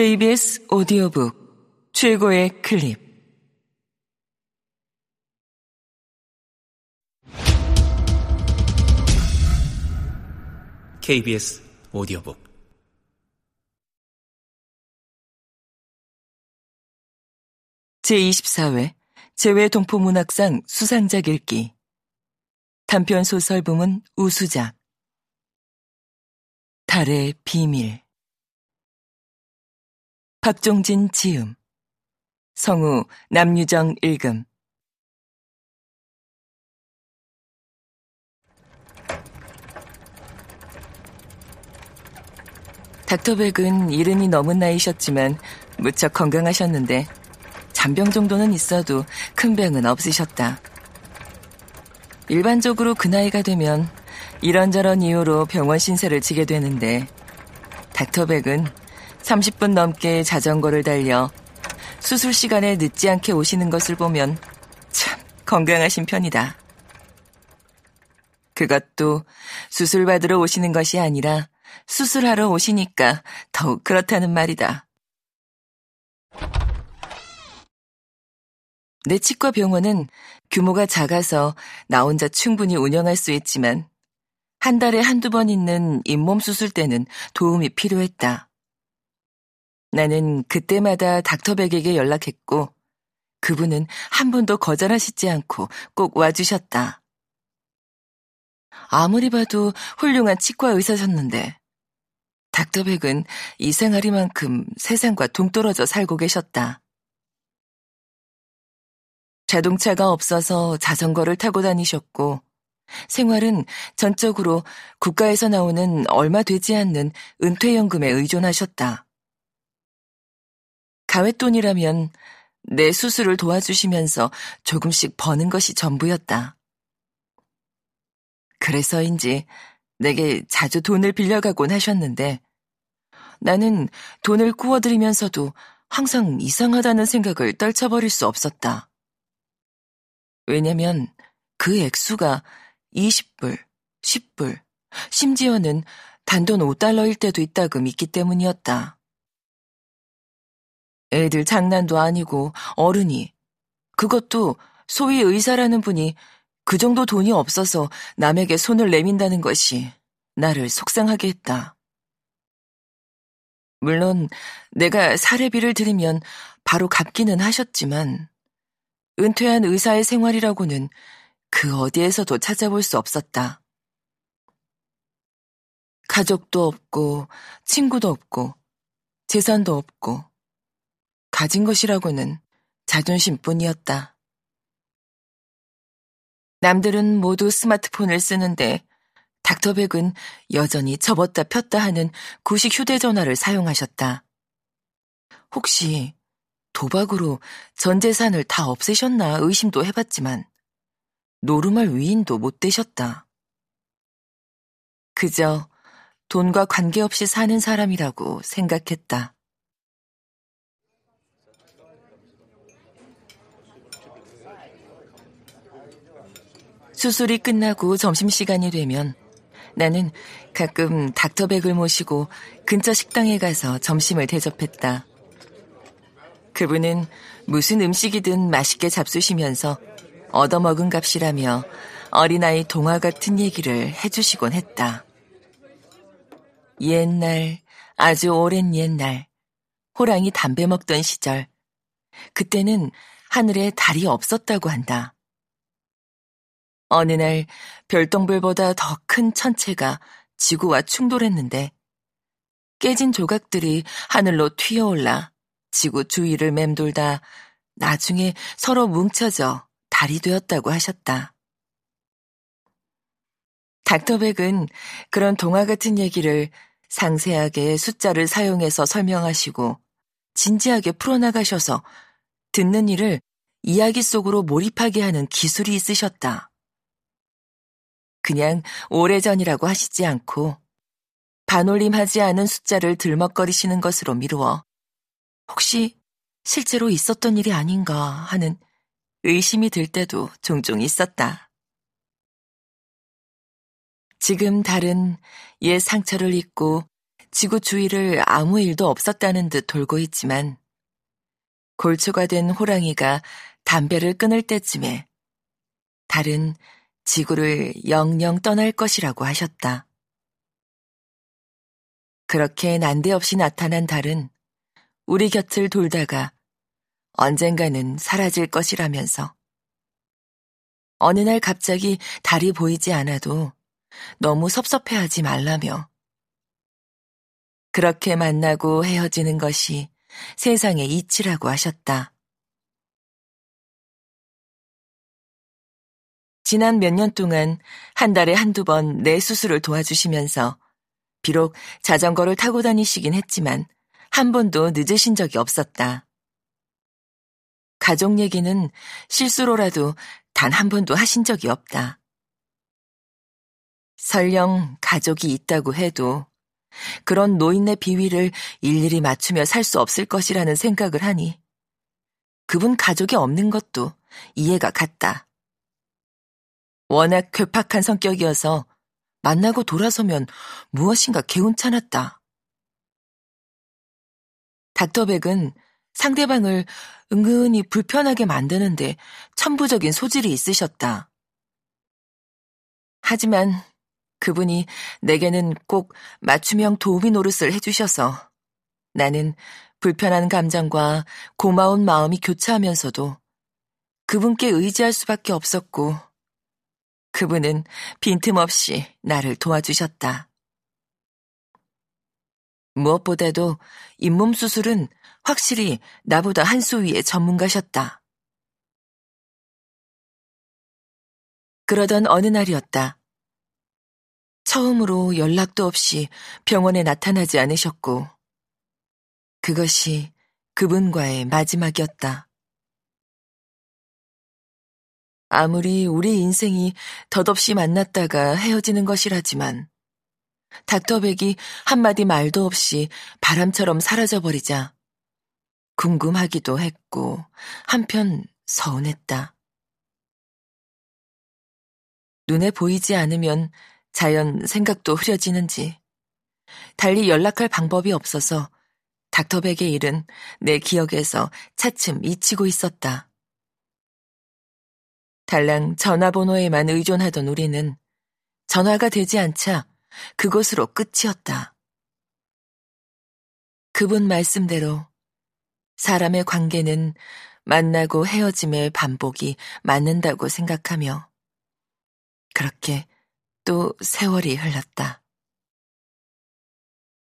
KBS 오디오북 최고의 클립. KBS 오디오북. 제24회 재외동포문학상 수상작 읽기. 단편 소설 부문 우수작. 달의 비밀 박종진 지음 성우 남유정 읽음 닥터백은 이른이 넘은 나이셨지만 무척 건강하셨는데 잔병 정도는 있어도 큰 병은 없으셨다. 일반적으로 그 나이가 되면 이런저런 이유로 병원 신세를 지게 되는데 닥터백은 30분 넘게 자전거를 달려 수술 시간에 늦지 않게 오시는 것을 보면 참 건강하신 편이다. 그것도 수술 받으러 오시는 것이 아니라 수술하러 오시니까 더욱 그렇다는 말이다. 내 치과 병원은 규모가 작아서 나 혼자 충분히 운영할 수 있지만 한 달에 한두 번 있는 잇몸 수술 때는 도움이 필요했다. 나는 그때마다 닥터백에게 연락했고 그분은 한 번도 거절하시지 않고 꼭 와주셨다. 아무리 봐도 훌륭한 치과 의사셨는데 닥터백은 이생활이만큼 세상과 동떨어져 살고 계셨다. 자동차가 없어서 자전거를 타고 다니셨고 생활은 전적으로 국가에서 나오는 얼마 되지 않는 은퇴연금에 의존하셨다. 가외돈이라면 내 수술을 도와주시면서 조금씩 버는 것이 전부였다. 그래서인지 내게 자주 돈을 빌려가곤 하셨는데 나는 돈을 구워드리면서도 항상 이상하다는 생각을 떨쳐버릴 수 없었다. 왜냐면 그 액수가 20불, 10불, 심지어는 단돈 5달러일 때도 있다고 믿기 때문이었다. 애들 장난도 아니고 어른이 그것도 소위 의사라는 분이 그 정도 돈이 없어서 남에게 손을 내민다는 것이 나를 속상하게 했다. 물론 내가 사례비를 드리면 바로 갚기는 하셨지만 은퇴한 의사의 생활이라고는 그 어디에서도 찾아볼 수 없었다. 가족도 없고 친구도 없고 재산도 없고 가진 것이라고는 자존심뿐이었다. 남들은 모두 스마트폰을 쓰는데 닥터백은 여전히 접었다 폈다 하는 구식 휴대전화를 사용하셨다. 혹시 도박으로 전 재산을 다 없애셨나 의심도 해봤지만 노르말 위인도 못 되셨다. 그저 돈과 관계없이 사는 사람이라고 생각했다. 수술이 끝나고 점심시간이 되면 나는 가끔 닥터백을 모시고 근처 식당에 가서 점심을 대접했다. 그분은 무슨 음식이든 맛있게 잡수시면서 얻어먹은 값이라며 어린아이 동화 같은 얘기를 해주시곤 했다. 옛날, 아주 오랜 옛날, 호랑이 담배 먹던 시절, 그때는 하늘에 달이 없었다고 한다. 어느 날 별똥별보다 더 큰 천체가 지구와 충돌했는데 깨진 조각들이 하늘로 튀어올라 지구 주위를 맴돌다 나중에 서로 뭉쳐져 달이 되었다고 하셨다. 닥터백은 그런 동화 같은 얘기를 상세하게 숫자를 사용해서 설명하시고 진지하게 풀어나가셔서 듣는 이를 이야기 속으로 몰입하게 하는 기술이 있으셨다. 그냥 오래전이라고 하시지 않고 반올림하지 않은 숫자를 들먹거리시는 것으로 미루어 혹시 실제로 있었던 일이 아닌가 하는 의심이 들 때도 종종 있었다. 지금 달은 옛 상처를 잊고 지구 주위를 아무 일도 없었다는 듯 돌고 있지만 골초가 된 호랑이가 담배를 끊을 때쯤에 달은 지구를 영영 떠날 것이라고 하셨다. 그렇게 난데없이 나타난 달은 우리 곁을 돌다가 언젠가는 사라질 것이라면서 어느 날 갑자기 달이 보이지 않아도 너무 섭섭해하지 말라며 그렇게 만나고 헤어지는 것이 세상의 이치라고 하셨다. 지난 몇 년 동안 한 달에 한두 번 내 수술을 도와주시면서 비록 자전거를 타고 다니시긴 했지만 한 번도 늦으신 적이 없었다. 가족 얘기는 실수로라도 단 한 번도 하신 적이 없다. 설령 가족이 있다고 해도 그런 노인네 비위를 일일이 맞추며 살 수 없을 것이라는 생각을 하니 그분 가족이 없는 것도 이해가 갔다. 워낙 괴팍한 성격이어서 만나고 돌아서면 무엇인가 개운찮았다. 닥터백은 상대방을 은근히 불편하게 만드는데 천부적인 소질이 있으셨다. 하지만 그분이 내게는 꼭 맞춤형 도우미 노릇을 해주셔서 나는 불편한 감정과 고마운 마음이 교차하면서도 그분께 의지할 수밖에 없었고 그분은 빈틈없이 나를 도와주셨다. 무엇보다도 잇몸 수술은 확실히 나보다 한 수 위의 전문가셨다. 그러던 어느 날이었다. 처음으로 연락도 없이 병원에 나타나지 않으셨고, 그것이 그분과의 마지막이었다. 아무리 우리 인생이 덧없이 만났다가 헤어지는 것이라지만, 닥터백이 한마디 말도 없이 바람처럼 사라져버리자 궁금하기도 했고, 한편 서운했다. 눈에 보이지 않으면 자연 생각도 흐려지는지 달리 연락할 방법이 없어서 닥터백의 일은 내 기억에서 차츰 잊히고 있었다. 달랑 전화번호에만 의존하던 우리는 전화가 되지 않자 그곳으로 끝이었다. 그분 말씀대로 사람의 관계는 만나고 헤어짐의 반복이 맞는다고 생각하며 그렇게 또 세월이 흘렀다.